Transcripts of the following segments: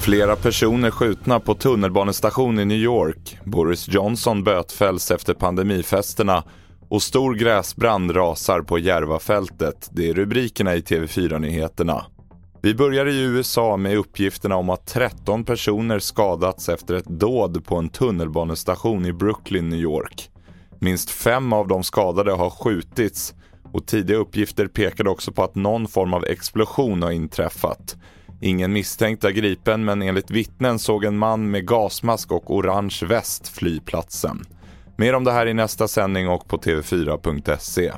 Flera personer skjutna på tunnelbanestation i New York. Boris Johnson bötfälls efter pandemifesterna och stor gräsbrand rasar på Järvafältet. Det är rubrikerna i TV4-nyheterna. Vi börjar i USA med uppgifterna om att 13 personer skadats efter ett dåd på en tunnelbanestation i Brooklyn, New York. Minst fem av de skadade har skjutits och tidiga uppgifter pekade också på att någon form av explosion har inträffat. Ingen misstänkt är gripen men enligt vittnen såg en man med gasmask och orange väst fly platsen. Mer om det här i nästa sändning och på tv4.se.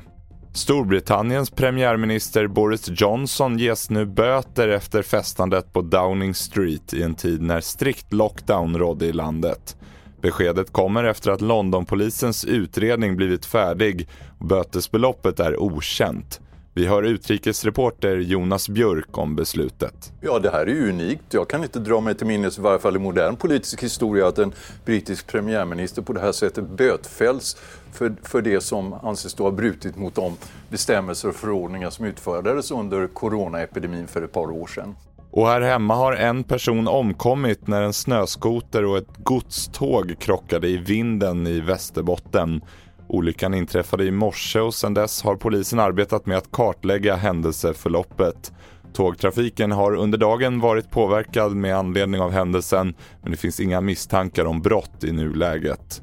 Storbritanniens premiärminister Boris Johnson ges nu böter efter festandet på Downing Street i en tid när strikt lockdown rådde i landet. Beskedet kommer efter att Londonpolisens utredning blivit färdig och bötesbeloppet är okänt. Vi hör utrikesreporter Jonas Björk om beslutet. Ja, det här är ju unikt. Jag kan inte dra mig till minnes, i varje fall i modern politisk historia, att en brittisk premiärminister på det här sättet bötfälls för, för det som anses då ha brutit mot de bestämmelser och förordningar som utfärdades under coronaepidemin för ett par år sedan. Och här hemma har en person omkommit när en snöskoter och ett godståg krockade i vinden i Västerbotten. Olyckan inträffade i morse och sedan dess har polisen arbetat med att kartlägga händelseförloppet. Tågtrafiken har under dagen varit påverkad med anledning av händelsen men det finns inga misstankar om brott i nuläget.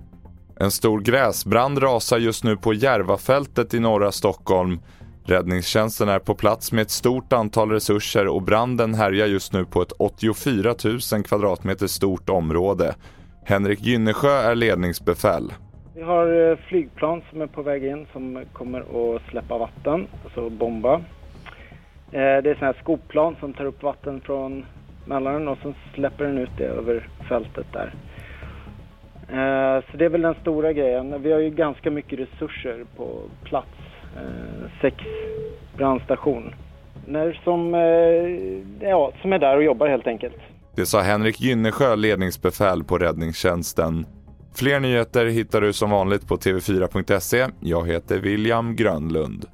En stor gräsbrand rasar just nu på Järvafältet i norra Stockholm. Räddningstjänsten är på plats med ett stort antal resurser och branden härjar just nu på ett 84 000 kvadratmeter stort område. Henrik Gynnesjö är ledningsbefäl. Vi har eh, flygplan som är på väg in som kommer att släppa vatten, alltså bomba. Eh, det är sådana här skoplan som tar upp vatten från Mälaren och sen släpper den ut det över fältet där. Eh, så det är väl den stora grejen. Vi har ju ganska mycket resurser på plats. Eh, sex brandstation. Som, eh, ja, som är där och jobbar helt enkelt. Det sa Henrik Gynnesjö, ledningsbefäl på räddningstjänsten. Fler nyheter hittar du som vanligt på tv4.se. Jag heter William Grönlund.